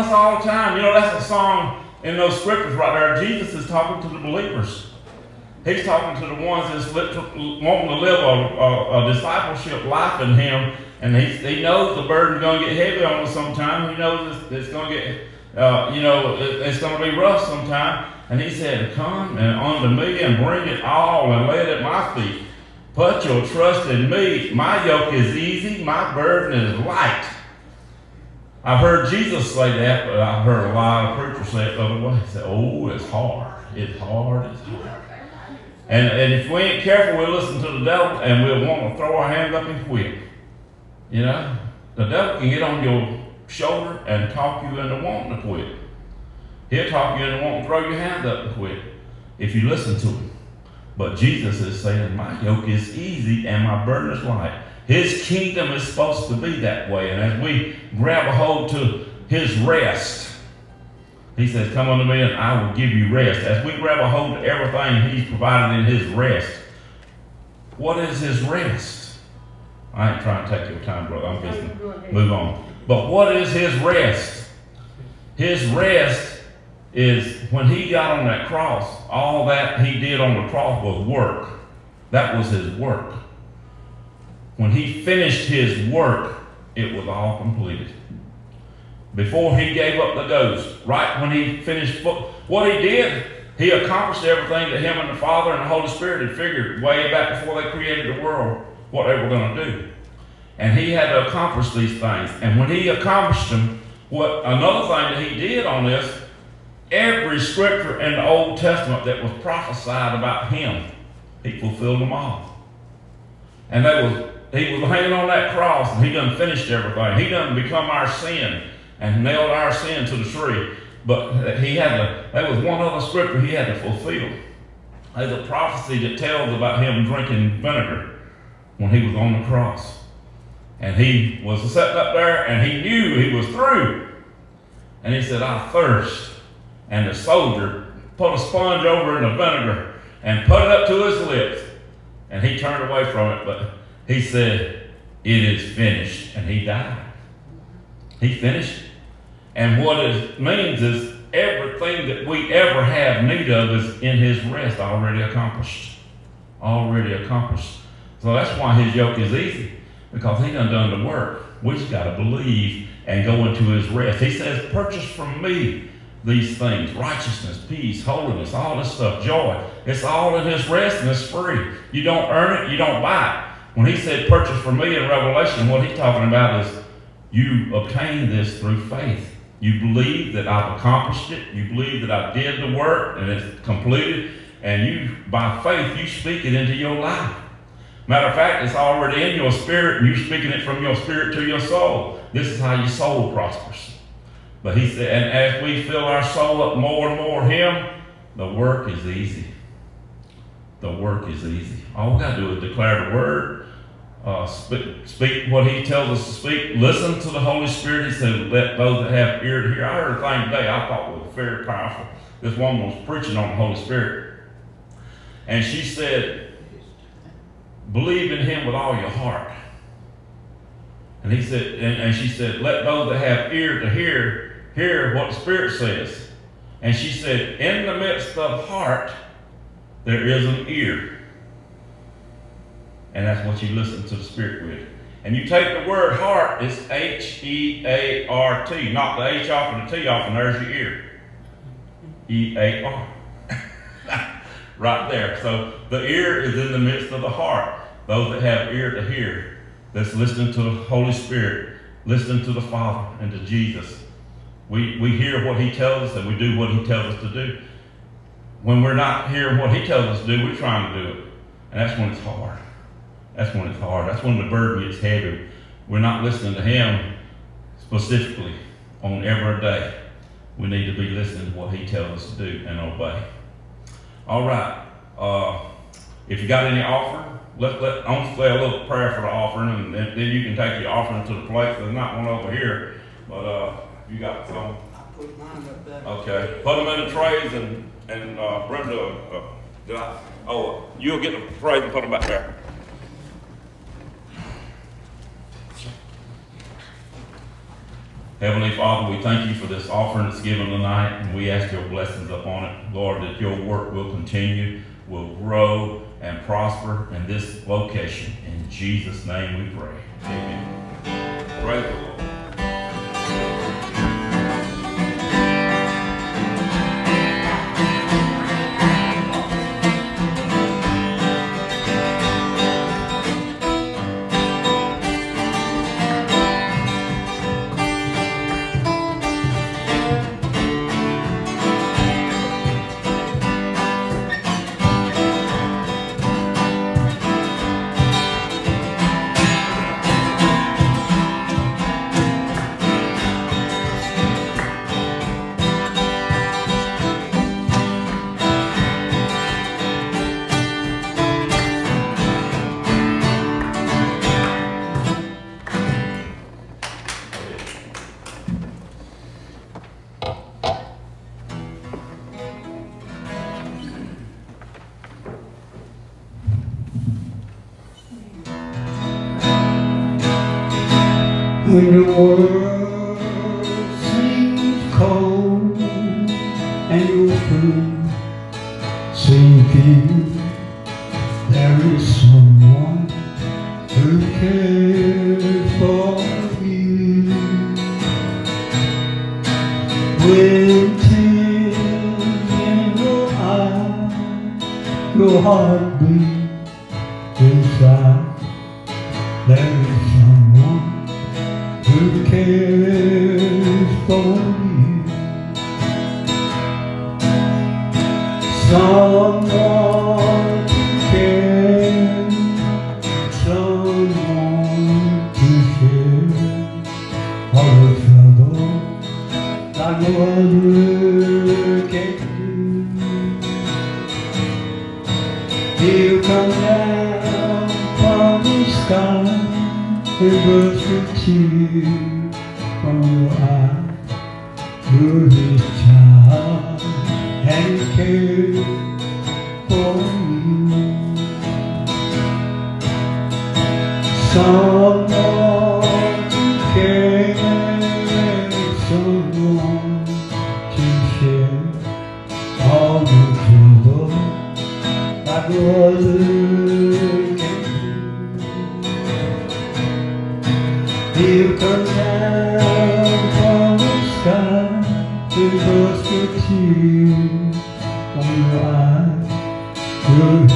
us all the time. You know, that's a song in those scriptures right there. Jesus is talking to the believers. He's talking to the ones that's wanting to live a, a, a discipleship life in Him, and he, he knows the burden's going to get heavy on us sometime. He knows it's, it's going to get, uh, you know, it, it's going to be rough sometime. And He said, "Come and unto me and bring it all and lay it at my feet. Put your trust in me. My yoke is easy. My burden is light." I've heard Jesus say that, but I've heard a lot of preachers say it the other way. Said, "Oh, it's hard. It's hard. It's hard." And, and if we ain't careful, we'll listen to the devil and we'll want to throw our hands up and quit. You know, the devil can get on your shoulder and talk you into wanting to quit. He'll talk you into wanting to throw your hands up and quit if you listen to him. But Jesus is saying, My yoke is easy and my burden is light. His kingdom is supposed to be that way. And as we grab a hold to his rest, he says, Come unto me and I will give you rest. As we grab a hold of everything He's provided in His rest, what is His rest? I ain't trying to take your time, brother. I'm just move on. But what is His rest? His rest is when He got on that cross, all that He did on the cross was work. That was His work. When He finished His work, it was all completed before he gave up the ghost, right when he finished what he did, he accomplished everything that him and the Father and the Holy Spirit had figured way back before they created the world what they were going to do. And he had to accomplish these things. And when he accomplished them, what another thing that he did on this, every scripture in the Old Testament that was prophesied about him, he fulfilled them all. And they was he was hanging on that cross and he done finished everything. He done become our sin and nailed our sin to the tree. But he had to, there was one other scripture he had to fulfill. There's a prophecy that tells about him drinking vinegar when he was on the cross. And he was sitting up there and he knew he was through. And he said, I thirst. And the soldier put a sponge over in the vinegar and put it up to his lips. And he turned away from it, but he said, It is finished. And he died. He finished and what it means is everything that we ever have need of is in his rest already accomplished. Already accomplished. So that's why his yoke is easy, because he done done the work. We just got to believe and go into his rest. He says, purchase from me these things righteousness, peace, holiness, all this stuff, joy. It's all in his rest and it's free. You don't earn it, you don't buy it. When he said purchase for me in Revelation, what he's talking about is you obtain this through faith. You believe that I've accomplished it. You believe that I did the work and it's completed. And you, by faith, you speak it into your life. Matter of fact, it's already in your spirit, and you're speaking it from your spirit to your soul. This is how your soul prospers. But he said, and as we fill our soul up more and more Him, the work is easy. The work is easy. All we got to do is declare the word uh, speak, speak, what he tells us to speak. Listen to the Holy Spirit. He said, let those that have ear to hear. I heard a thing today I thought was very powerful. This woman was preaching on the Holy Spirit. And she said, believe in him with all your heart. And he said, and, and she said, let those that have ear to hear, hear what the Spirit says. And she said, in the midst of heart, there is an ear. And that's what you listen to the Spirit with. And you take the word heart, it's H E A R T. Knock the H off and the T off, and there's your ear. E A R. right there. So the ear is in the midst of the heart. Those that have ear to hear, that's listening to the Holy Spirit, listening to the Father and to Jesus. We, we hear what He tells us and we do what He tells us to do. When we're not hearing what He tells us to do, we're trying to do it. And that's when it's hard. That's when it's hard. That's when the burden gets heavy. We're not listening to Him specifically on every day. We need to be listening to what He tells us to do and obey. All right. Uh, if you got any offering, let, let, I'm going to say a little prayer for the offering, and then, then you can take your offering to the plate. There's not one over here, but uh, you got some. I put mine up there. Okay. Put them in the trays and, and uh, Brenda, uh, did I, oh, you'll get the trays and put them back there. Heavenly Father, we thank you for this offering that's given tonight, and we ask your blessings upon it. Lord, that your work will continue, will grow, and prosper in this location. In Jesus' name we pray. Amen. Praise the Lord. When the world He'll come down from the sky to brush a tear from your.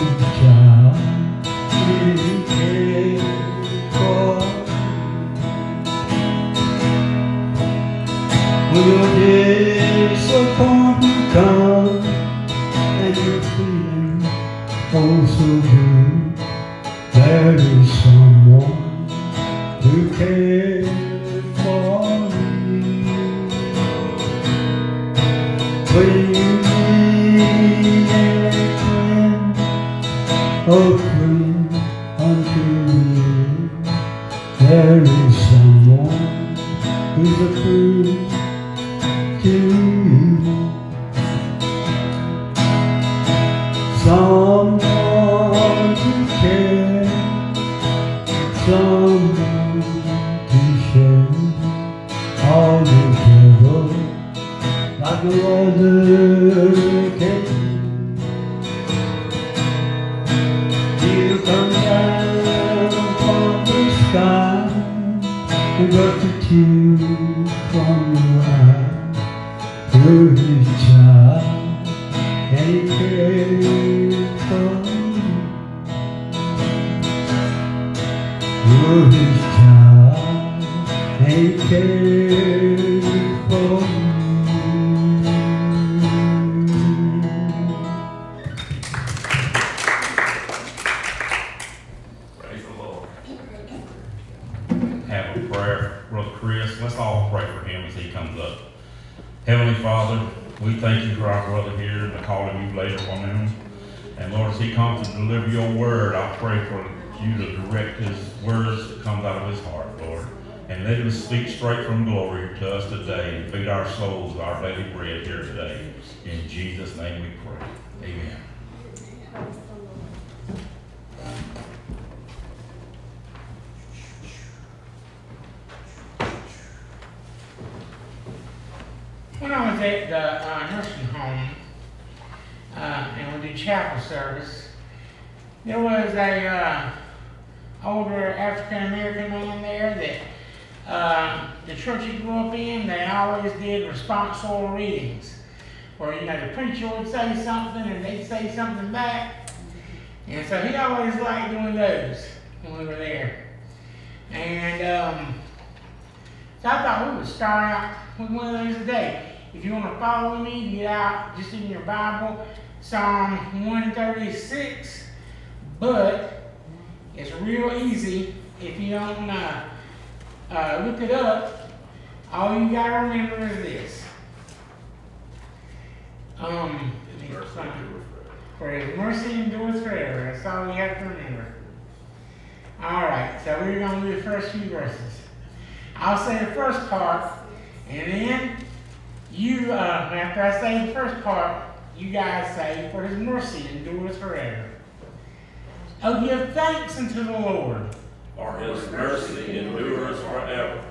We thank you for our brother here and the calling you've laid upon him. And Lord, as he comes to deliver your word, I pray for you to direct his words that comes out of his heart, Lord. And let him speak straight from glory to us today and feed our souls with our daily bread here today. In Jesus' name we pray. Amen. was at the uh, nursing home, uh, and we did chapel service, there was a uh, older African American man there that uh, the church he grew up in. They always did responsory readings, where you know the preacher would say something and they'd say something back, and so he always liked doing those when we were there. And um, so I thought we would start out with one of those today. If you want to follow me, get out just in your Bible, Psalm 136. But it's real easy if you don't uh, uh, look it up. All you got to remember is this. Um, for his mercy endures forever. That's all you have to remember. All right, so we're going to do the first few verses. I'll say the first part, and then you, uh, after I say the first part, you guys say, For his mercy endures forever. Oh, give thanks unto the Lord. For his mercy endures forever.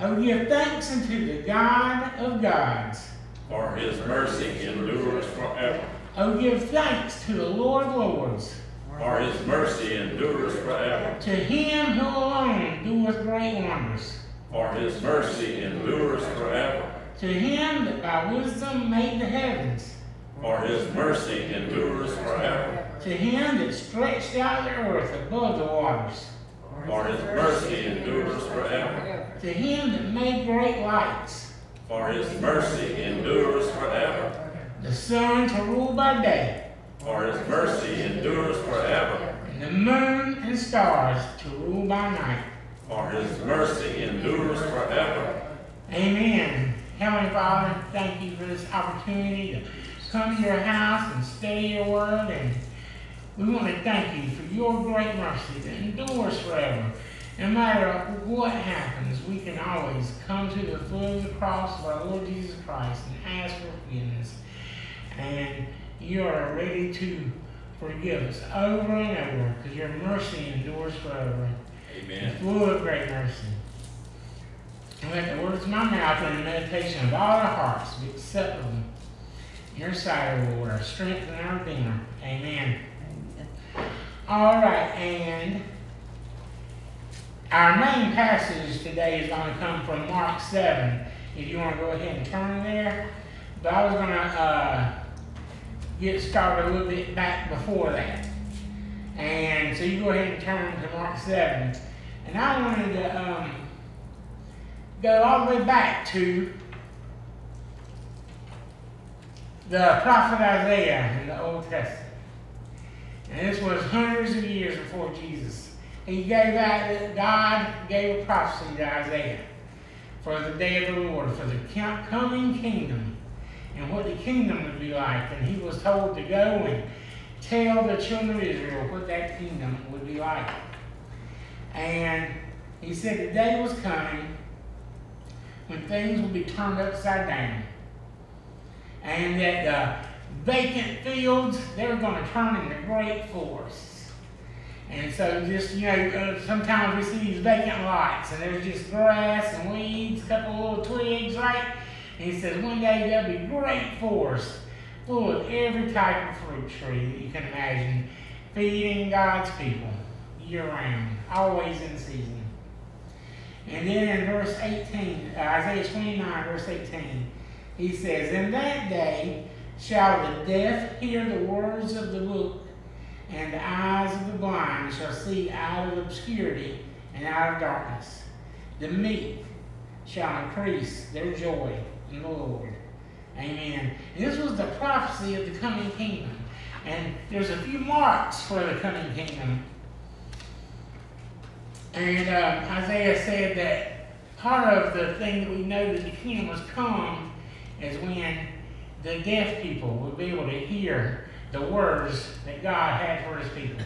Oh, give thanks unto the God of gods. For his mercy endures forever. Oh, give thanks to the Lord of lords. For his mercy endures forever. To him who alone doeth great wonders. For his mercy endures forever. To him that by wisdom made the heavens. For his mercy endures forever. To him that stretched out the earth above the waters. For his mercy endures forever. To him that made great lights. For his mercy endures forever. The sun to rule by day. For his mercy endures forever. And the moon and stars to rule by night. For his mercy endures forever. Amen. Heavenly Father, thank you for this opportunity to come to your house and study your word. And we want to thank you for your great mercy that endures forever. No matter what happens, we can always come to the foot of the cross of our Lord Jesus Christ and ask for forgiveness. And you are ready to forgive us over and over because your mercy endures forever. Amen. Full of great mercy. And let the words of my mouth and the meditation of all our hearts be acceptable in your sight, O Lord, our strength and our redeemer. Amen. All right, and our main passage today is going to come from Mark 7. If you want to go ahead and turn there. But I was going to uh, get started a little bit back before that. And so you go ahead and turn to Mark 7. And I wanted to um, go all the way back to the prophet Isaiah in the Old Testament. And this was hundreds of years before Jesus. He gave out, God gave a prophecy to Isaiah for the day of the Lord, for the coming kingdom, and what the kingdom would be like. And he was told to go and tell the children of Israel what that kingdom would be like. And he said the day was coming when things will be turned upside down. And that the vacant fields, they're going to turn into great forests. And so just, you know, uh, sometimes we see these vacant lots and there's just grass and weeds, a couple little twigs, right? And he says one day there'll be great forests full of every type of fruit tree that you can imagine, feeding God's people year round, always in season. And then in verse 18, uh, Isaiah 29, verse 18, he says, In that day shall the deaf hear the words of the book, and the eyes of the blind shall see out of obscurity and out of darkness. The meek shall increase their joy in the Lord. Amen. And this was the prophecy of the coming kingdom. And there's a few marks for the coming kingdom. And uh, Isaiah said that part of the thing that we know that the kingdom was come is when the deaf people would be able to hear the words that God had for his people.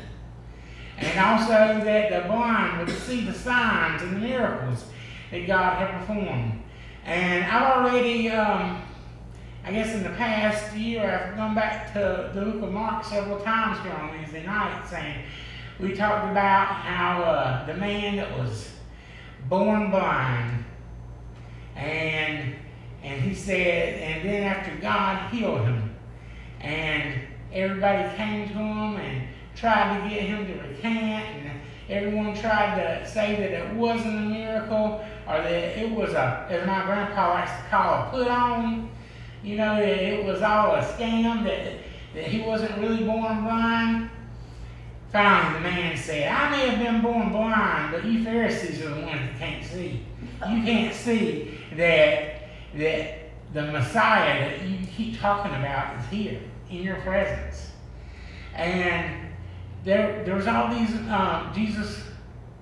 And also that the blind would see the signs and the miracles that God had performed. And I've already, um, I guess in the past year, I've gone back to the book of Mark several times here on Wednesday night saying, we talked about how uh, the man that was born blind and And he said, and then after God healed him, and everybody came to him and tried to get him to recant, and everyone tried to say that it wasn't a miracle or that it was a, as my grandpa likes to call a put on. You know, that it was all a scam, that, that he wasn't really born blind. Finally, the man said, I may have been born blind, but you Pharisees are the ones that can't see. You can't see that, that the Messiah that you keep talking about is here in your presence. And there, there was all these, um, Jesus,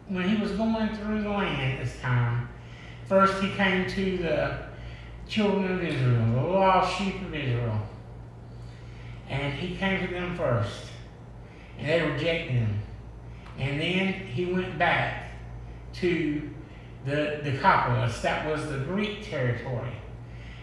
when he was going through the land at this time, first he came to the children of Israel, the lost sheep of Israel. And he came to them first. And they rejected him. And then he went back to the Decapolis, that was the Greek territory.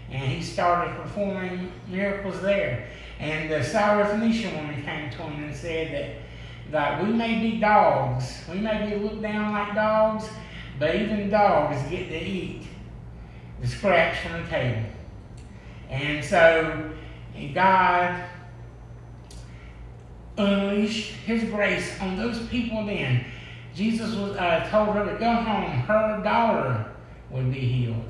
And he started performing miracles there. And the Syrophoenician woman came to him and said that that we may be dogs, we may be looked down like dogs, but even dogs get to eat the scraps from the table. And so God unleashed his grace on those people then. Jesus was uh, told her to go home. Her daughter would be healed.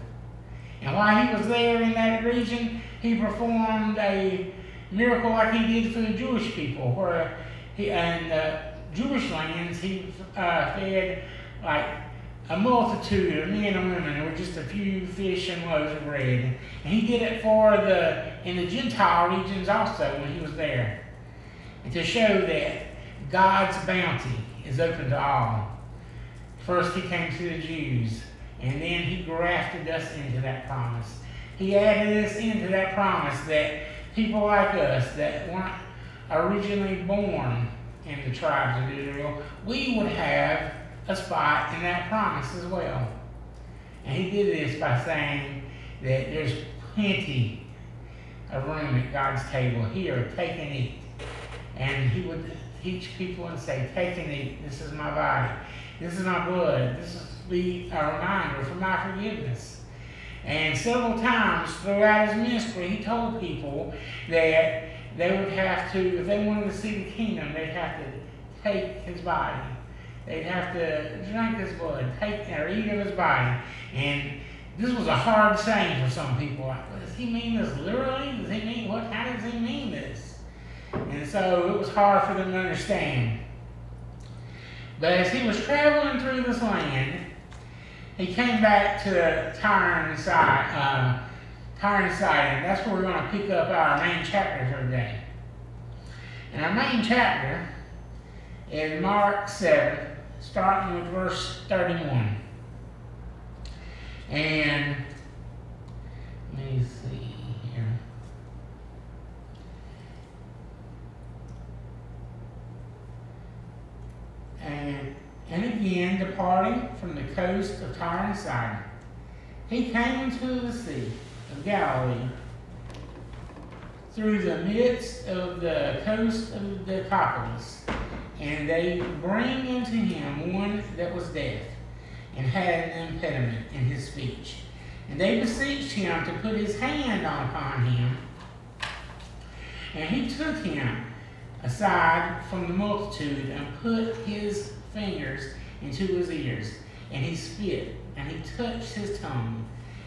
And while he was there in that region, he performed a miracle like he did for the Jewish people, where he, in uh, Jewish lands, he uh, fed like a multitude of men and women with just a few fish and loaves of bread. And he did it for the in the Gentile regions also when he was there. To show that God's bounty is open to all. First he came to the Jews, and then he grafted us into that promise. He added us into that promise that people like us that weren't originally born in the tribes of Israel, we would have a spot in that promise as well. And he did this by saying that there's plenty of room at God's table. Here, take and eat. And he would teach people and say, Take and eat. This is my body. This is my blood. This is be a reminder for my forgiveness. And several times throughout his ministry, he told people that they would have to, if they wanted to see the kingdom, they'd have to take his body. They'd have to drink his blood, take or eat of his body. And this was a hard saying for some people. Like, does he mean this literally? Does he mean what? How does he mean this? And so it was hard for them to understand. But as he was traveling through this land, he came back to Tyre and Sidon, uh, Tyre and Sidon. That's where we're going to pick up our main chapter for today. And our main chapter is Mark 7, starting with verse 31. And let me see here. And, and again, departing from the coast of Tyre and Sidon, he came into the sea of Galilee through the midst of the coast of the Decapolis, and they bring unto him one that was deaf, and had an impediment in his speech. And they beseeched him to put his hand upon him. And he took him aside from the multitude, and put his fingers into his ears. And he spit, and he touched his tongue.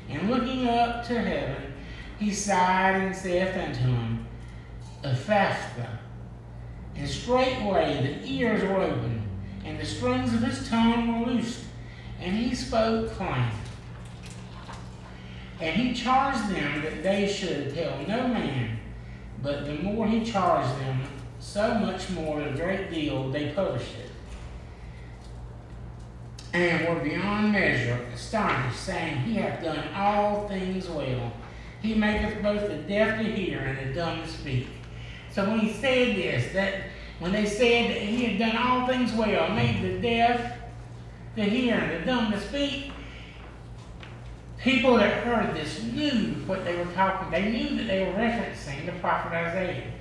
And looking up to heaven, he sighed and saith unto him, Ephphatha. And straightway the ears were opened, and the strings of his tongue were loosed, and he spoke plain. And he charged them that they should tell no man, but the more he charged them, so much more a great deal they published it. And were beyond measure astonished, saying, He hath done all things well. He maketh both the deaf to hear and the dumb to speak. So when he said this, that when they said that he had done all things well, made the deaf to hear and the dumb to speak, people that heard this knew what they were talking. They knew that they were referencing the prophet Isaiah.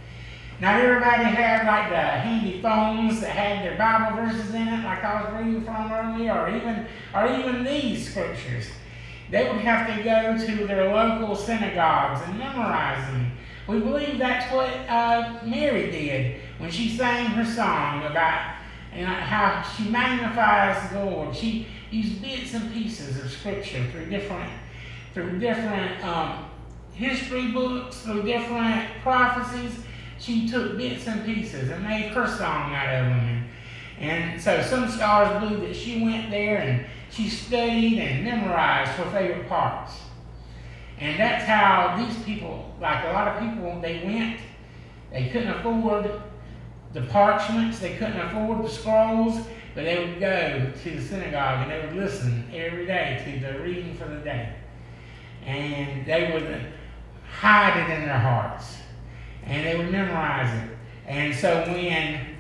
Not everybody had like the handy phones that had their Bible verses in it, like I was reading from earlier, or even or even these scriptures. they would have to go to their local synagogues and memorize them. We believe that's what uh, Mary did when she sang her song about you know, how she magnifies the Lord. She used bits and pieces of Scripture through different through different um, history books, through different prophecies. She took bits and pieces and made her song out of them. And, and so some scholars believe that she went there and she studied and memorized her favorite parts. And that's how these people, like a lot of people, they went, they couldn't afford the parchments, they couldn't afford the scrolls, but they would go to the synagogue and they would listen every day to the reading for the day. And they would hide it in their hearts. And they would memorize it. And so when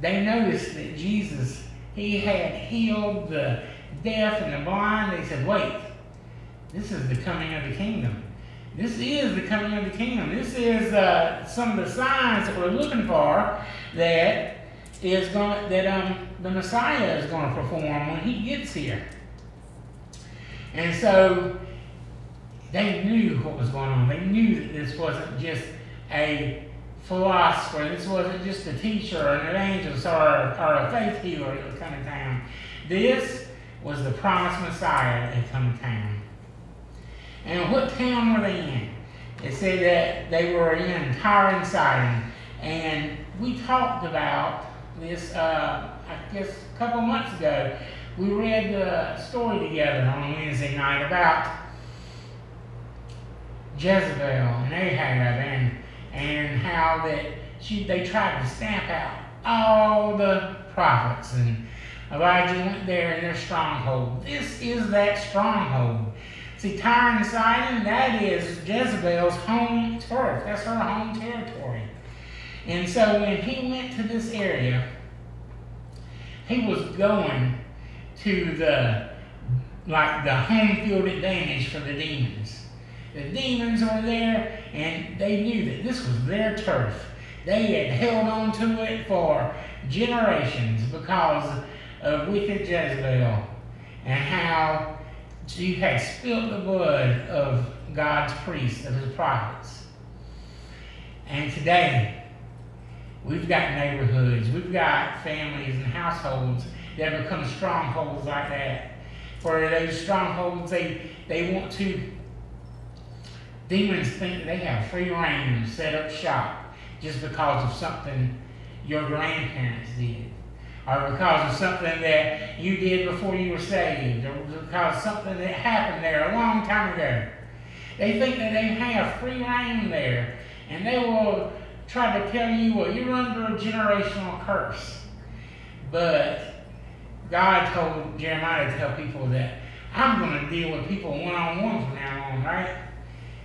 they noticed that Jesus, he had healed the deaf and the blind, they said, wait, this is the coming of the kingdom. This is the coming of the kingdom. This is uh, some of the signs that we're looking for that is going that um, the Messiah is going to perform when he gets here. And so they knew what was going on. They knew that this wasn't just a philosopher. This wasn't just a teacher or an evangelist or, or a faith healer that was town. This was the promised Messiah that had come to town. And what town were they in? It said that they were in Tyre and Sidon. And we talked about this, uh, I guess, a couple months ago. We read the story together on Wednesday night about Jezebel and Ahab and, and how that she, they tried to stamp out all the prophets. And Elijah went there in their stronghold. This is that stronghold. See, Tyre and Sidon, that is Jezebel's home turf. That's her home territory. And so when he went to this area, he was going to the like the home field advantage for the demons. The demons were there, and they knew that this was their turf. They had held on to it for generations because of wicked Jezebel and how she had spilled the blood of God's priests, of his prophets. And today, we've got neighborhoods, we've got families and households that become strongholds like that. For those strongholds, they, they want to, demons think they have free reign to set up shop just because of something your grandparents did or because of something that you did before you were saved, or because something that happened there a long time ago. They think that they have free reign there, and they will try to tell you, well, you're under a generational curse. But God told Jeremiah to tell people that I'm going to deal with people one on one from now on, right?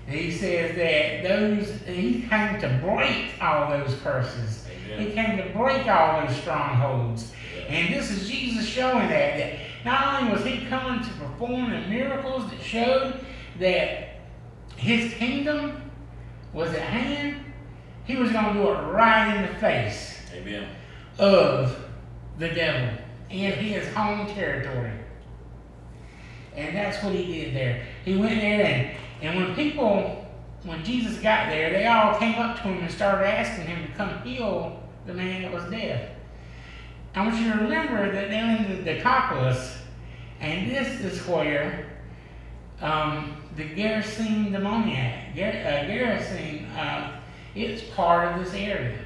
And he says that those, he came to break all those curses. Amen. He came to break all those strongholds. And this is Jesus showing that, that not only was he coming to perform the miracles that showed that his kingdom was at hand, he was going to do it right in the face Amen. of the devil in his home territory. And that's what he did there. He went there, and, and when people, when Jesus got there, they all came up to him and started asking him to come heal the man that was dead. I want you to remember that they're in the Decapolis, and this is where um, the Gerasene demoniac, Ger- uh, Gerasene, uh, it's part of this area.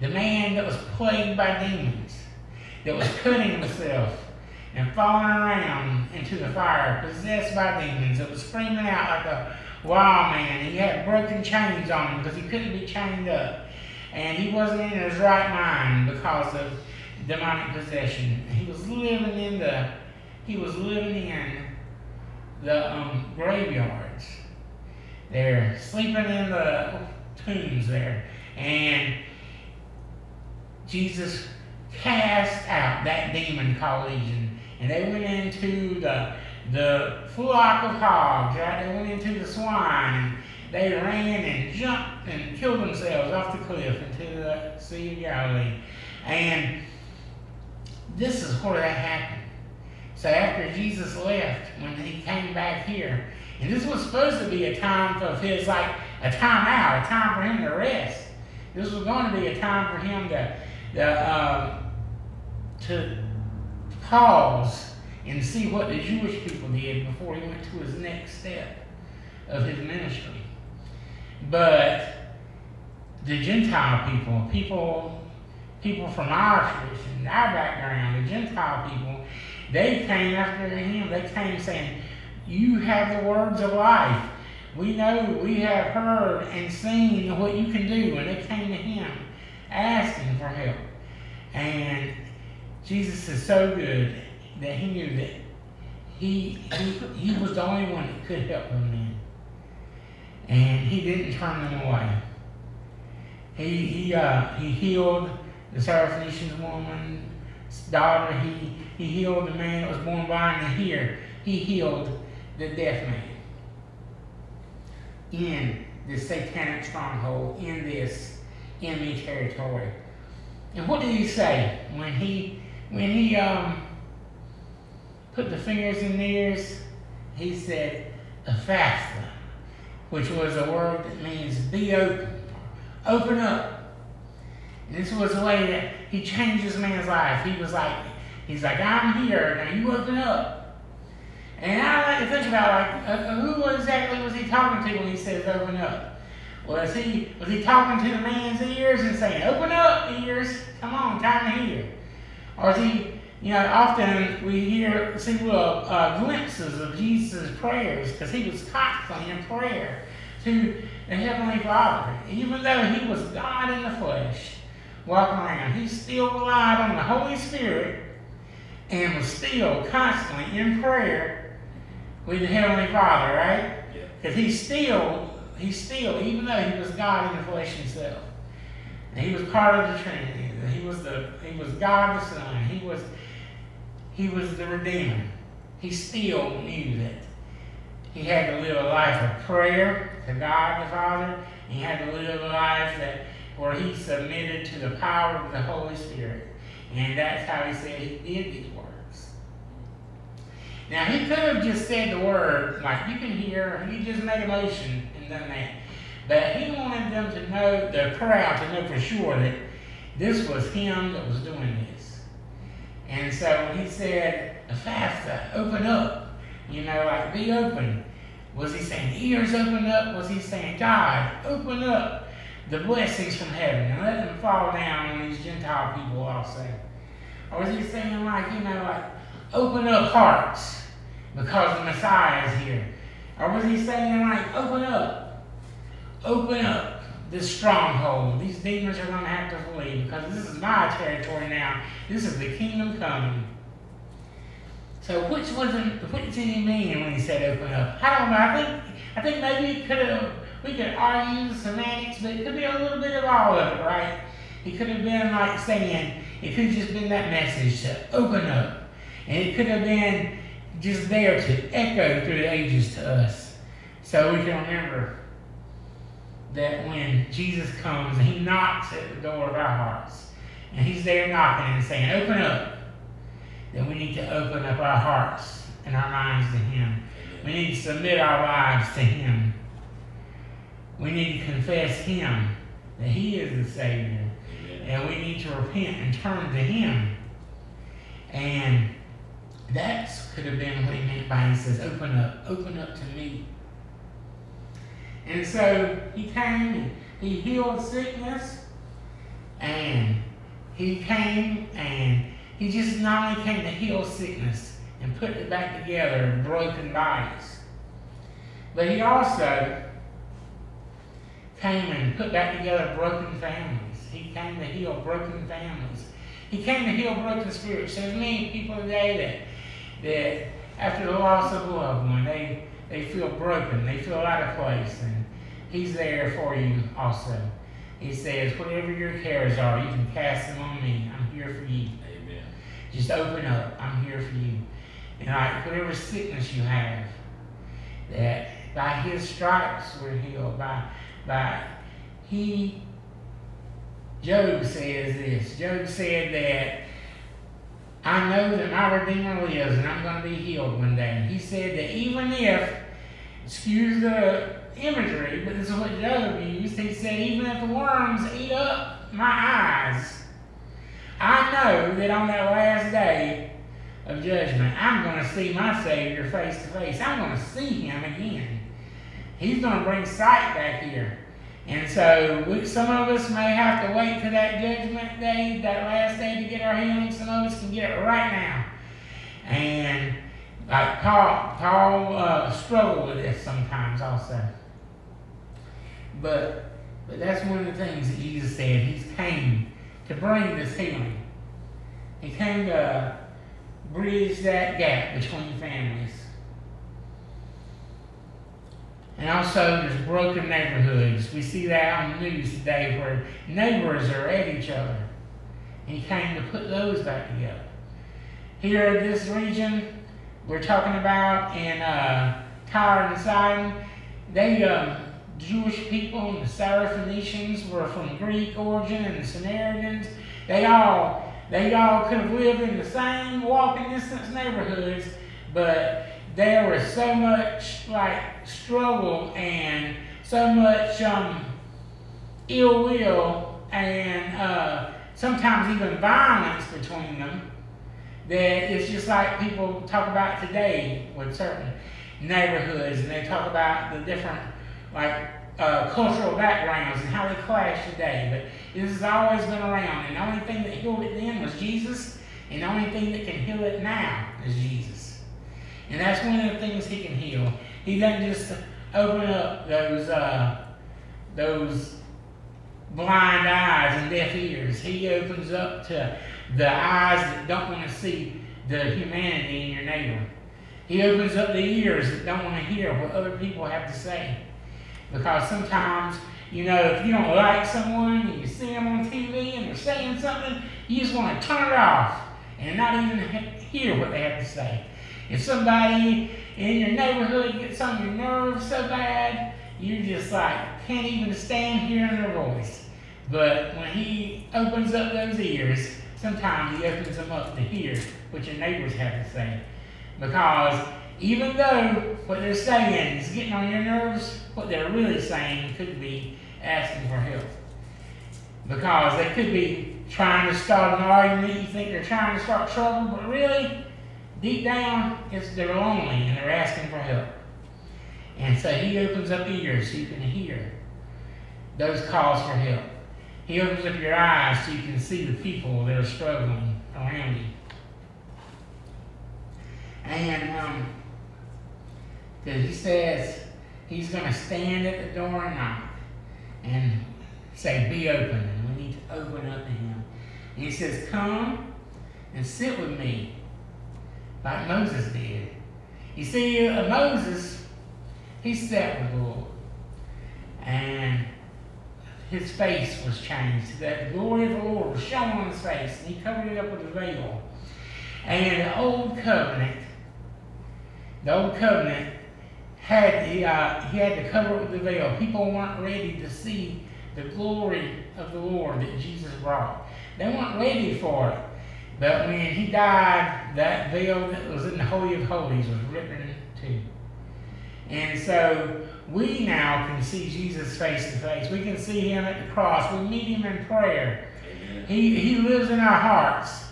The man that was plagued by demons, that was cutting himself and falling around into the fire, possessed by demons, It was screaming out like a wild man. He had broken chains on him because he couldn't be chained up. And he wasn't in his right mind because of demonic possession. He was living in the he was living in the um, graveyards. They're sleeping in the tombs there. And Jesus cast out that demon called Legion. And they went into the the flock of hogs, right? They went into the swine and they ran and jumped and killed themselves off the cliff into the Sea of Galilee. And this is where that happened. So after Jesus left, when he came back here, and this was supposed to be a time of his, like a time out, a time for him to rest. This was going to be a time for him to, to, um, to pause and see what the Jewish people did before he went to his next step of his ministry. But the Gentile people, people, people from our tradition, our background, the Gentile people, they came after him. They came saying, "You have the words of life. We know, we have heard and seen what you can do." And they came to him, asking for help. And Jesus is so good that he knew that he he, he was the only one that could help them then. And he didn't turn them away. He he uh, he healed the Syrophoenician woman's daughter. He he healed the man that was born blind, and here he healed the deaf man in this satanic stronghold in this enemy territory. And what did he say when he when he um put the fingers in the ears? He said, "Ephphatha," which was a word that means "be open." Open up. This was the way that he changed this man's life. He was like, he's like, I'm here, now you open up. And I like to think about like, uh, who exactly was he talking to when he says open up? Was he was he talking to the man's ears and saying, open up, ears, come on, time to hear? Or is he, you know, often we hear, see little uh, glimpses of Jesus' prayers because he was constantly in prayer to the Heavenly Father. Even though he was God in the flesh, walking around, he still relied on the Holy Spirit and was still constantly in prayer with the Heavenly Father, right? Because he still, he still, even though he was God in the flesh himself, he was part of the Trinity. He was the he was God the Son. He was he was the Redeemer. He still knew that he had to live a life of prayer to God the Father. He had to live a life that where he submitted to the power of the Holy Spirit. And that's how he said he did these words. Now he could have just said the word, like you can hear, he just made a motion and done that. But he wanted them to know, the crowd to know for sure that this was him that was doing this. And so when he said, Ephphatha, open up, you know, like be open. Was he saying ears open up? Was he saying, God, open up the blessings from heaven and let them fall down on these Gentile people also? Or was he saying like, you know, like open up hearts because the Messiah is here? Or was he saying like open up, open up this stronghold. These demons are going to have to flee because this is my territory now. This is the kingdom coming. So which wasn't which did he mean when he said open up? I don't know. I think I think maybe it could have we could argue the semantics, but it could be a little bit of all of it, right? It could have been like saying it could have just been that message to open up. And it could have been just there to echo through the ages to us. So we can remember that when Jesus comes and he knocks at the door of our hearts, and he's there knocking and saying, Open up that we need to open up our hearts and our minds to Him. We need to submit our lives to Him. We need to confess Him that He is the Savior. And we need to repent and turn to Him. And that could have been what He meant by He says, Open up, open up to me. And so He came and He healed sickness. And He came and he just not only came to heal sickness and put it back together in broken bodies, but he also came and put back together broken families. He came to heal broken families. He came to heal broken spirits. There's many people today that that after the loss of a loved one, they they feel broken, they feel out of place, and he's there for you also. He says, whatever your cares are, you can cast them on me. I'm here for you. Amen. Just open up. I'm here for you. And like whatever sickness you have, that by his stripes we're healed. By by he Job says this. Job said that I know that my Redeemer lives and I'm going to be healed one day. He said that even if, excuse the imagery, but this is what Job used, he said, even if the worms eat up my eyes, I know that on that last day of judgment, I'm going to see my Savior face to face. I'm going to see him again. He's going to bring sight back here. And so we, some of us may have to wait to that judgment day, that last day to get our healing. Some of us can get it right now. And like Paul, Paul uh, struggled with this sometimes also. But but that's one of the things that Jesus said. He came to bring this healing. He came to bridge that gap between families. And also, there's broken neighborhoods. We see that on the news today where neighbors are at each other. And he came to put those back together. Here in this region, we're talking about in uh, Tyre and Sidon, they, um, Jewish people and the Syrophoenicians were from Greek origin, and the Samaritans, they all, they all could have lived in the same walking distance neighborhoods, but there was so much like struggle and so much um, ill will and uh, sometimes even violence between them that it's just like people talk about today with certain neighborhoods and they talk about the different like uh, cultural backgrounds and how they clash today. But this has always been around, and the only thing that healed it then was Jesus, and the only thing that can heal it now is Jesus. And that's one of the things he can heal. He doesn't just open up those uh, those blind eyes and deaf ears. He opens up to the eyes that don't want to see the humanity in your neighbor. He opens up the ears that don't want to hear what other people have to say. Because sometimes, you know, if you don't like someone and you see them on TV and they're saying something, you just want to turn it off and not even hear what they have to say. If somebody in your neighborhood gets on your nerves so bad, you just like can't even stand hearing their voice. But when he opens up those ears, sometimes he opens them up to hear what your neighbors have to say. Because even though what they're saying is getting on your nerves, what they're really saying could be asking for help. Because they could be trying to start an argument, you think they're trying to start trouble, but really, deep down, it's they're lonely and they're asking for help. And so he opens up ears so you can hear those calls for help. He opens up your eyes so you can see the people that are struggling around you. And um, he says he's going to stand at the door and knock and say, Be open. And we need to open up to him. And he says, Come and sit with me, like Moses did. You see, uh, Moses, he sat with the Lord. And his face was changed. That the glory of the Lord was shown on his face, and he covered it up with a veil. And in the old covenant, the old covenant had the, uh, he had to cover it with the veil. People weren't ready to see the glory of the Lord that Jesus brought. They weren't ready for it. But when he died, that veil that was in the Holy of Holies was ripped in two. And so we now can see Jesus face to face. We can see him at the cross. We meet him in prayer. He, he lives in our hearts.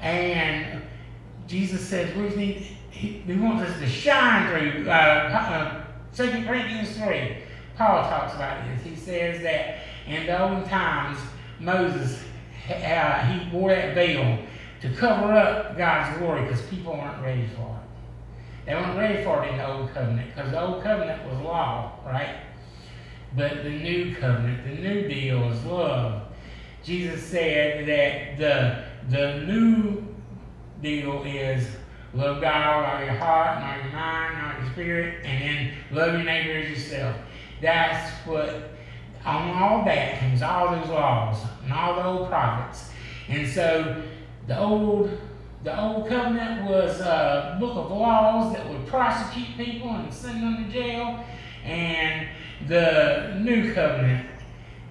And Jesus says we need he, he wants us to shine through. Uh, uh, 2 Corinthians 3, Paul talks about this. He says that in the old times, Moses, uh, he wore that veil to cover up God's glory because people weren't ready for it. They weren't ready for the old covenant because the old covenant was law, right? But the new covenant, the new deal is love. Jesus said that the, the new deal is Love God with all your heart, and all your mind, and all your spirit, and then love your neighbor as yourself. That's what, on all that hangs all those laws and all the old prophets. And so the old the old covenant was a book of laws that would prosecute people and send them to jail. And the new covenant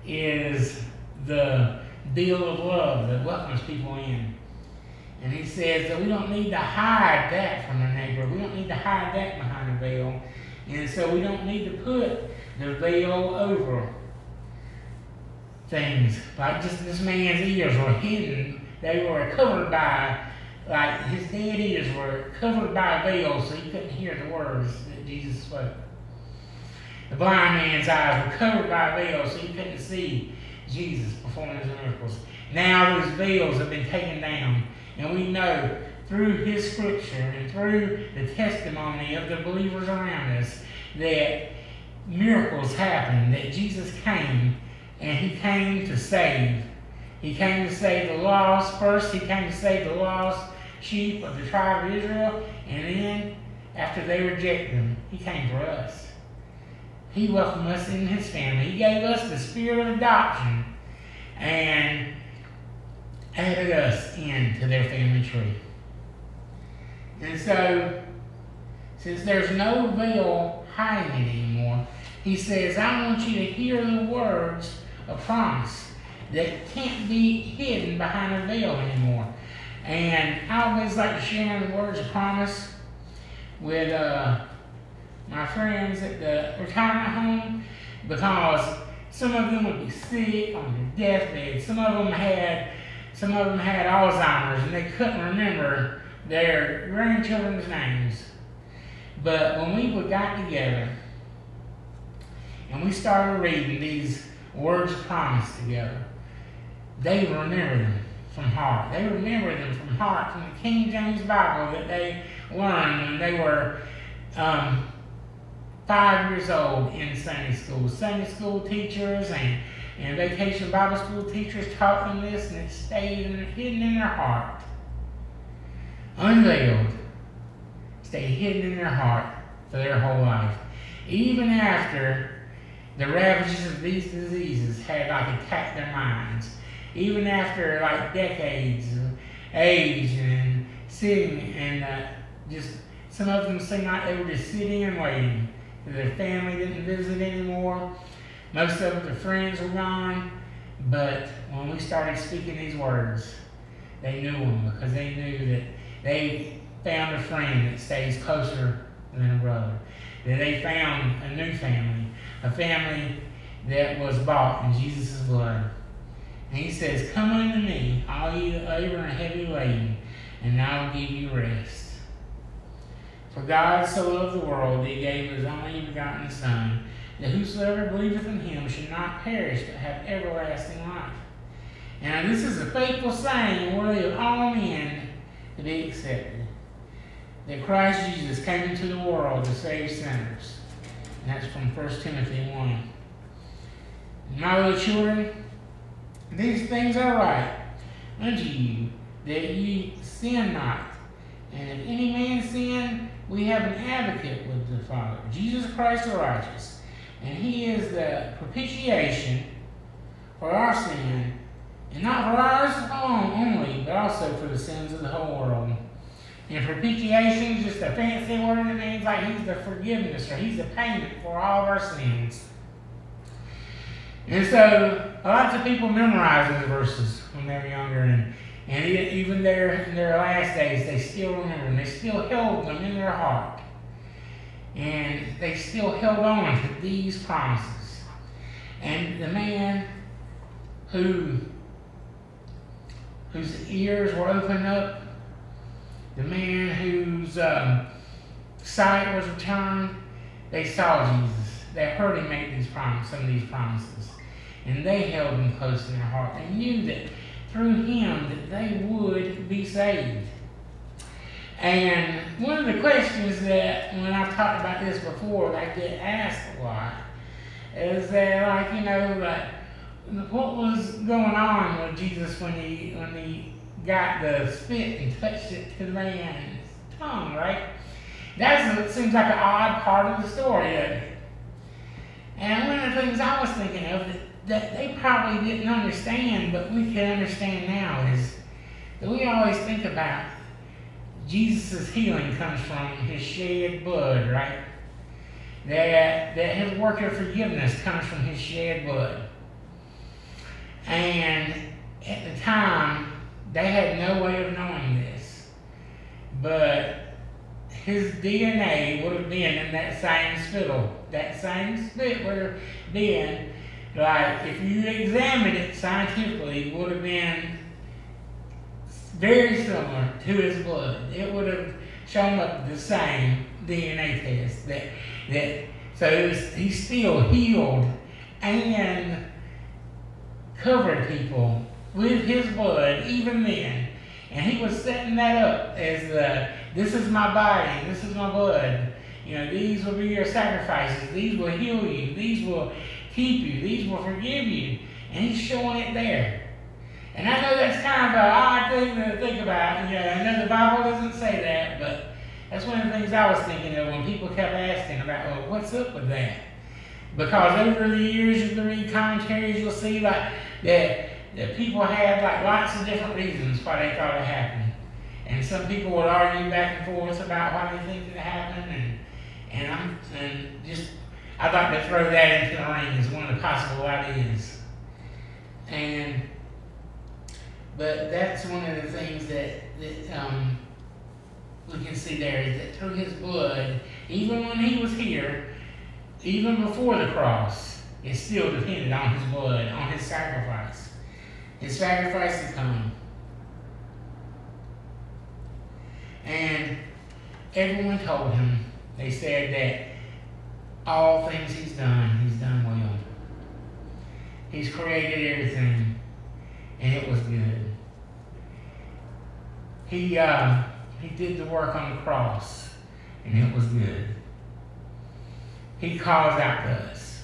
is the deal of love that welcomes people in. And he says that we don't need to hide that from our neighbor. We don't need to hide that behind a veil. And so we don't need to put the veil over things. Like just this man's ears were hidden. They were covered by, like his dead ears were covered by a veil so he couldn't hear the words that Jesus spoke. The blind man's eyes were covered by a veil so he couldn't see Jesus performing his miracles. Now those veils have been taken down, and we know through his scripture and through the testimony of the believers around us that miracles happen, that Jesus came and he came to save. He came to save the lost. First, he came to save the lost sheep of the tribe of Israel, and then, after they rejected him, he came for us. He welcomed us in his family. He gave us the spirit of adoption and added us into their family tree. And so, since there's no veil hiding anymore, he says, I want you to hear the words of promise that can't be hidden behind a veil anymore. And I always like to share the words of promise with uh, my friends at the retirement home because some of them would be sick on their deathbed. Some of them had some of them had Alzheimer's and they couldn't remember their grandchildren's names. But when we would got together and we started reading these words of promise together, they remember them from heart. They remember them from heart from the King James Bible that they learned when they were um, five years old in Sunday school. Sunday school teachers and, and vacation Bible school teachers taught them this, and it stayed in, hidden in their heart, unveiled, stayed hidden in their heart for their whole life. Even after the ravages of these diseases had like attacked their minds, even after like decades of age and sitting and uh, just some of them seemed like they were just sitting and waiting. Their family didn't visit anymore. Most of their friends were gone. But when we started speaking these words, they knew them because they knew that they found a friend that stays closer than a brother. That they found a new family, a family that was bought in Jesus' blood. And he says, Come unto me, all you labor and heavy laden, and I will give you rest. For God so loved the world that he gave his only begotten Son, that whosoever believeth in him should not perish but have everlasting life. And this is a faithful saying worthy of all men to be accepted. That Christ Jesus came into the world to save sinners. And that's from 1 Timothy 1. My little children, these things are right unto you, that ye sin not. And if any man sin, we have an advocate with the Father, Jesus Christ the righteous. And he is the propitiation for our sin, and not for ours alone only, but also for the sins of the whole world. And propitiation is just a fancy word that means like he's the forgiveness or he's the payment for all of our sins. And so lots of people memorize these verses when they're younger, and, and even their, in their last days, they still remember them. They still held them in their heart. And they still held on to these promises. And the man who whose ears were opened up, the man whose um, sight was returned, they saw Jesus. They heard him make these promises, some of these promises. And they held him close in their heart. They knew that through him that they would be saved. And one of the questions that when I've talked about this before, I get asked a lot, is that like, you know, like what was going on with Jesus when he when he got the spit and touched it to the man's tongue, right? That seems like an odd part of the story, doesn't it? And one of the things I was thinking of that, that they probably didn't understand, but we can understand now, is that we always think about Jesus' healing comes from his shed blood, right? That, that his work of forgiveness comes from his shed blood. And at the time, they had no way of knowing this, but his DNA would have been in that same spittle. That same spit would have been, like, if you examined it scientifically, it would have been very similar to his blood. It would have shown up the same DNA test. That that so it was, he still healed and covered people with his blood even then. And he was setting that up as the this is my body, this is my blood. You know, these will be your sacrifices, these will heal you, these will keep you, these will forgive you. And he's showing it there. And I know that's kind of an odd thing to think about. Know, I know the Bible doesn't say that, but that's one of the things I was thinking of when people kept asking about, well, what's up with that? Because over the years, you read commentaries, you'll see like that, that people had like lots of different reasons why they thought it happened. And some people would argue back and forth about why they think it happened, and and I'm and just I'd like to throw that into the ring as one of the possible ideas. And but that's one of the things that that um, we can see there is that through his blood, even when he was here, even before the cross, it still depended on his blood, on his sacrifice. His sacrifice to come. And everyone told him, they said that all things he's done, he's done well. He's created everything, and it was good. He uh, he did the work on the cross, and it was good. He calls out to us.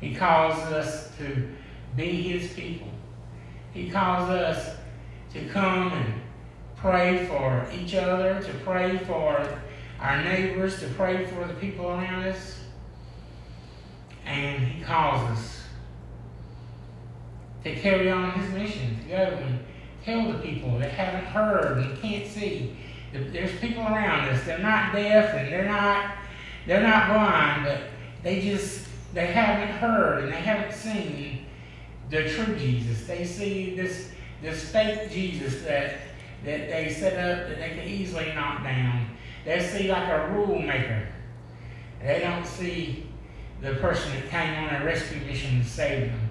He calls us to be his people. He calls us to come and pray for each other, to pray for our neighbors, to pray for the people around us. And he calls us to carry on his mission, to go and tell the people that haven't heard and can't see. There's people around us. They're not deaf and they're not they're not blind, but they just they haven't heard and they haven't seen the true Jesus. They see this this fake Jesus that that they set up that they can easily knock down. They see like a rule maker. They don't see the person that came on a rescue mission to save them.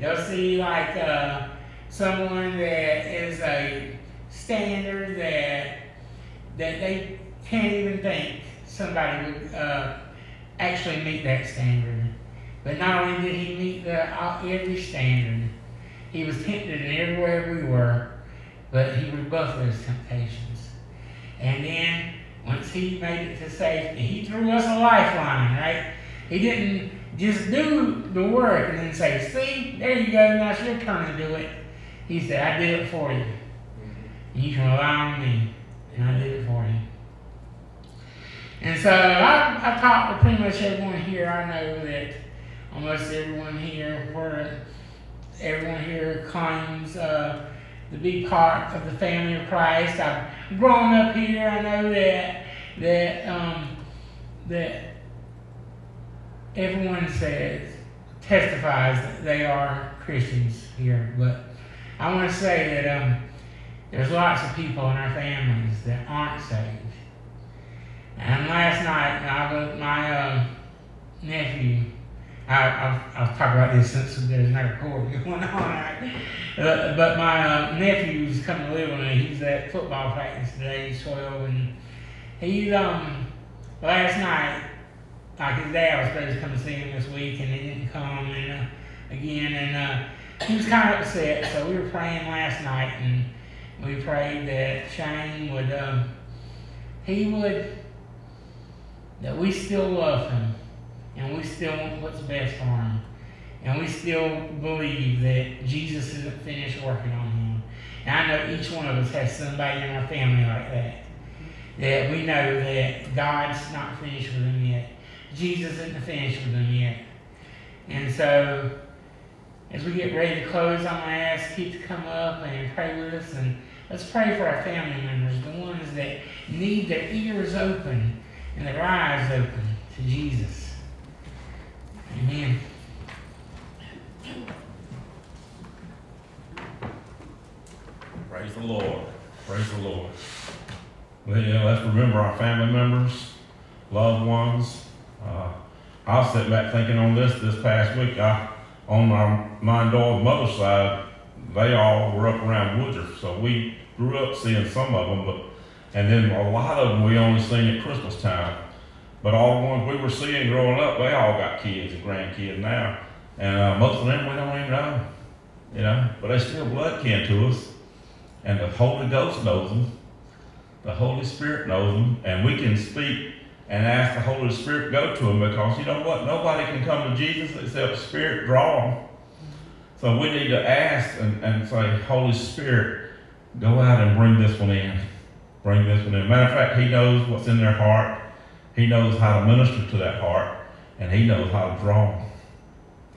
They'll see like uh, someone that is a standard that that they can't even think somebody would uh, actually meet that standard. But not only did he meet the uh, every standard, he was tempted in everywhere we were, but he rebuffed those temptations. And then once he made it to safety, he threw us a lifeline, right? He didn't just do the work and then say, see, there you go, now it's your turn to do it. He said, I did it for you. And you can rely on me. And I did it for you. And so I, I talked to pretty much everyone here. I know that almost everyone here, where everyone here claims uh, to be part of the family of Christ. I've grown up here. I know that that um, that everyone says testifies that they are Christians here, but I want to say that um, there's lots of people in our families that aren't saved. And last night, I was, my uh, nephew, I, I'll, I'll talk about this since there's no recording going on. Uh, but my uh, nephew's coming to live with me. He's at football practice today. He's 12, and he um last night, like his dad was supposed to come see him this week, and he didn't come. And uh, again, and uh, he was kind of upset. So we were praying last night, and we prayed that Shane would, um, he would, that we still love him, and we still want what's best for him, and we still believe that Jesus isn't finished working on him. And I know each one of us has somebody in our family like that. That we know that God's not finished with him yet. Jesus isn't finished with them yet. And so, as we get ready to close, I'm going to ask Keith to come up and pray with us. And let's pray for our family members, the ones that need their ears open and their eyes open to Jesus. Amen. Praise the Lord. Praise the Lord. Well, yeah, let's remember our family members, loved ones. Uh, I was sitting back thinking on this this past week. I, on my my daughter's mother's side, they all were up around Woodruff, so we grew up seeing some of them, but and then a lot of them we only seen at Christmas time. But all the ones we were seeing growing up, they all got kids and grandkids now, and uh, most of them we don't even know, you know. But they still blood kin to us, and the Holy Ghost knows them. The Holy Spirit knows them, and we can speak and ask the Holy Spirit go to them because you know what? Nobody can come to Jesus except Spirit draw them. So we need to ask and, and say, Holy Spirit, go out and bring this one in. Bring this one in. Matter of fact, He knows what's in their heart. He knows how to minister to that heart, and He knows how to draw them.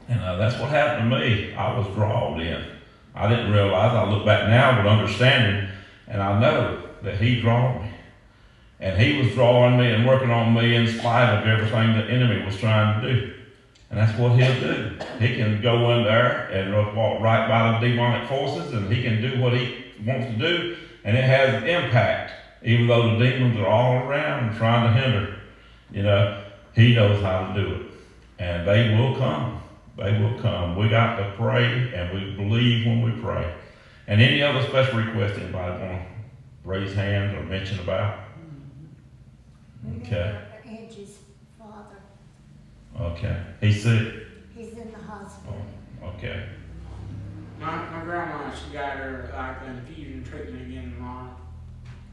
And uh, that's what happened to me. I was drawn in. I didn't realize. I look back now with understanding, and I know that He drawn me. And He was drawing me and working on me in spite of everything the enemy was trying to do. And that's what he'll do. He can go in there and walk right by the demonic forces, and he can do what he wants to do, and it has an impact, even though the demons are all around trying to hinder. You know, he knows how to do it. And they will come. They will come. We got to pray, and we believe when we pray. And any other special request anybody want to raise hands or mention about? Okay. Angie's father, Okay. He's sick. he's in the hospital. Oh, okay. My, my grandma, she got her like an infusion treatment again tomorrow.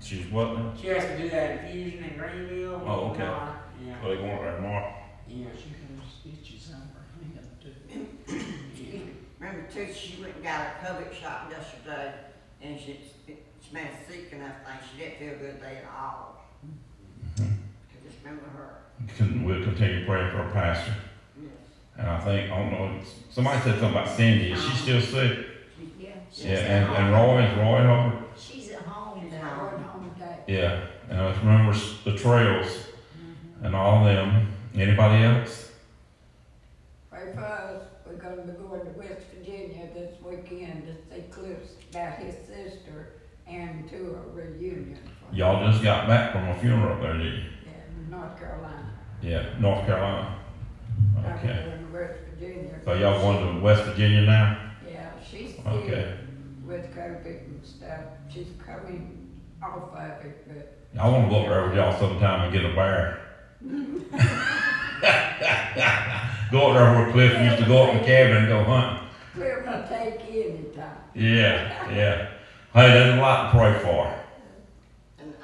She's what now? She has to do that infusion in Greenville. Oh, okay. tomorrow. Yeah. Well, they going there tomorrow. Yeah. She has stitches on her hand too. yeah. Remember too, she went and got her COVID shot yesterday, and she, she made sick and everything, she didn't feel good day at all. I remember her, Can, we'll continue praying for our pastor. yes. And I think, I don't know, somebody said something about Cindy. Is she still sick? Yeah. she's Yeah, at and, and home. Roy, is Roy over? She's at home, She's they're at home. going. Yeah. And let's remember s- the trails mm-hmm. and all them. Anybody else? Pray for us, we're gonna be going to West Virginia this weekend to see Cliff's about his sister and to a reunion for Y'all just got back from a funeral up there, didn't you? In North Carolina. Yeah, North Carolina. Okay. to West Virginia. So y'all going to West Virginia now? Yeah, she's still Okay. with COVID and stuff, she's coming off of it, but I want to go up there with y'all sometime and get a bear. go up there where Cliff used to go up in the cabin and go hunting. Cliff will take any time. Yeah, yeah. Hey, there's a lot to pray for.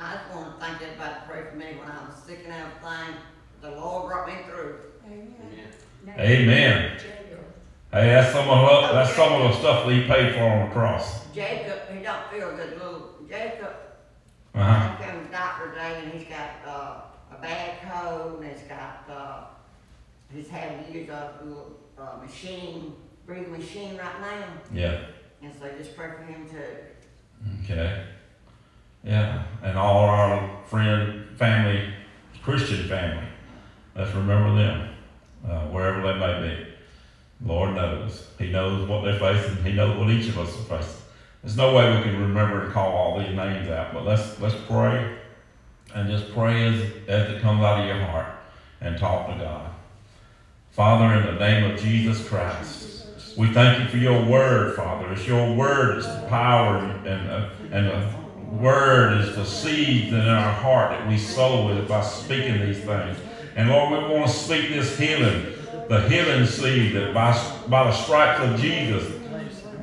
And I just wanna thank everybody to pray for me when I was sick and everything, the Lord brought me through. Amen. Now, Amen. Hey, that's some of the, that's some of the stuff that he paid for on the cross. Jacob, he don't feel good, little Jacob, Uh huh. I came to the doctor today and he's got, uh, a bad cold and he's got, uh, he's having to use a little, uh, machine, breathing machine right now. Yeah. And so just pray for him too. Okay. Yeah, and all our friend, family, Christian family. Let's remember them, uh, wherever they may be. Lord knows. He knows what they're facing. He knows what each of us are facing. There's no way we can remember and call all these names out, but let's let's pray and just pray as, as it comes out of your heart and talk to God. Father, in the name of Jesus Christ, we thank you for your word, Father. It's your word, it's the power and, and, and the word is the seed in our heart that we sow with by speaking these things. And Lord, we want to speak this healing, the healing seed that by, by the stripes of Jesus,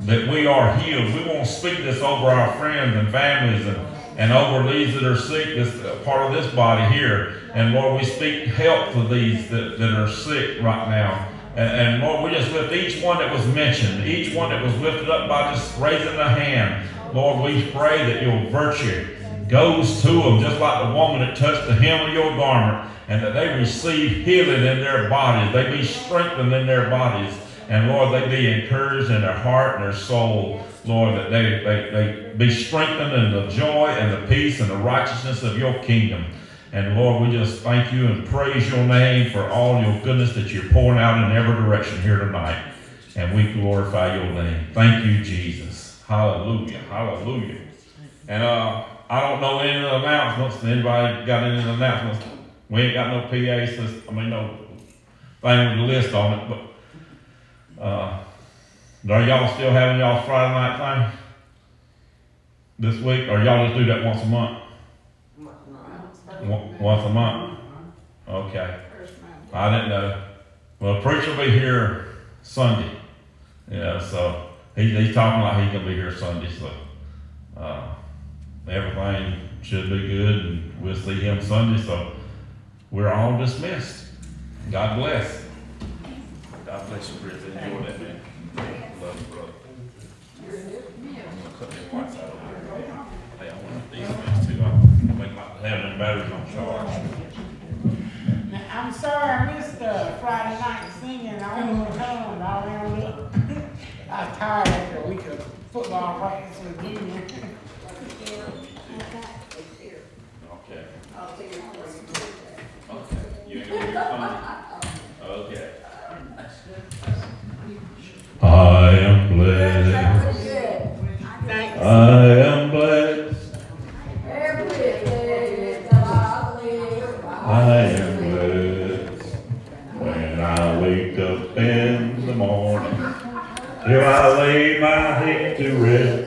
that we are healed. We want to speak this over our friends and families and, and over these that are sick, this uh, part of this body here. And Lord, we speak health to these that, that are sick right now. And, and Lord, we just lift each one that was mentioned, each one that was lifted up by just raising a hand. Lord, we pray that your virtue goes to them, just like the woman that touched the hem of your garment, and that they receive healing in their bodies. They be strengthened in their bodies. And Lord, they be encouraged in their heart and their soul. Lord, that they, they, they be strengthened in the joy and the peace and the righteousness of your kingdom. And Lord, we just thank you and praise your name for all your goodness that you're pouring out in every direction here tonight. And we glorify your name. Thank you, Jesus. Hallelujah. Hallelujah. And uh, I don't know any announcements. Anybody got any announcements? We ain't got no PA system. I mean, no thing with the list on it. But uh, are y'all still having y'all Friday night thing this week, or y'all just do that once a month? Once a month. Okay. I didn't know. Well, preacher will be here Sunday. Yeah, so he, he's talking like he's gonna be here Sunday. So uh, everything should be good, and we'll see him Sunday. So we're all dismissed. God bless. God bless you, Chris. Enjoy that, man. Love you, brother. You're dismissed. I'm gonna cut them whites out over here. Hey, I want these things too. I make my Having them batteries on charge. Now, I'm sorry I missed uh, Friday night singing. I wanted to come, and I ran up. I was tired after a week of football practice with Junior. Okay. I'll see you Thursday. Okay. You ain't gonna be. Okay. I am That blessed. Thanks. I am I lay my head to rest.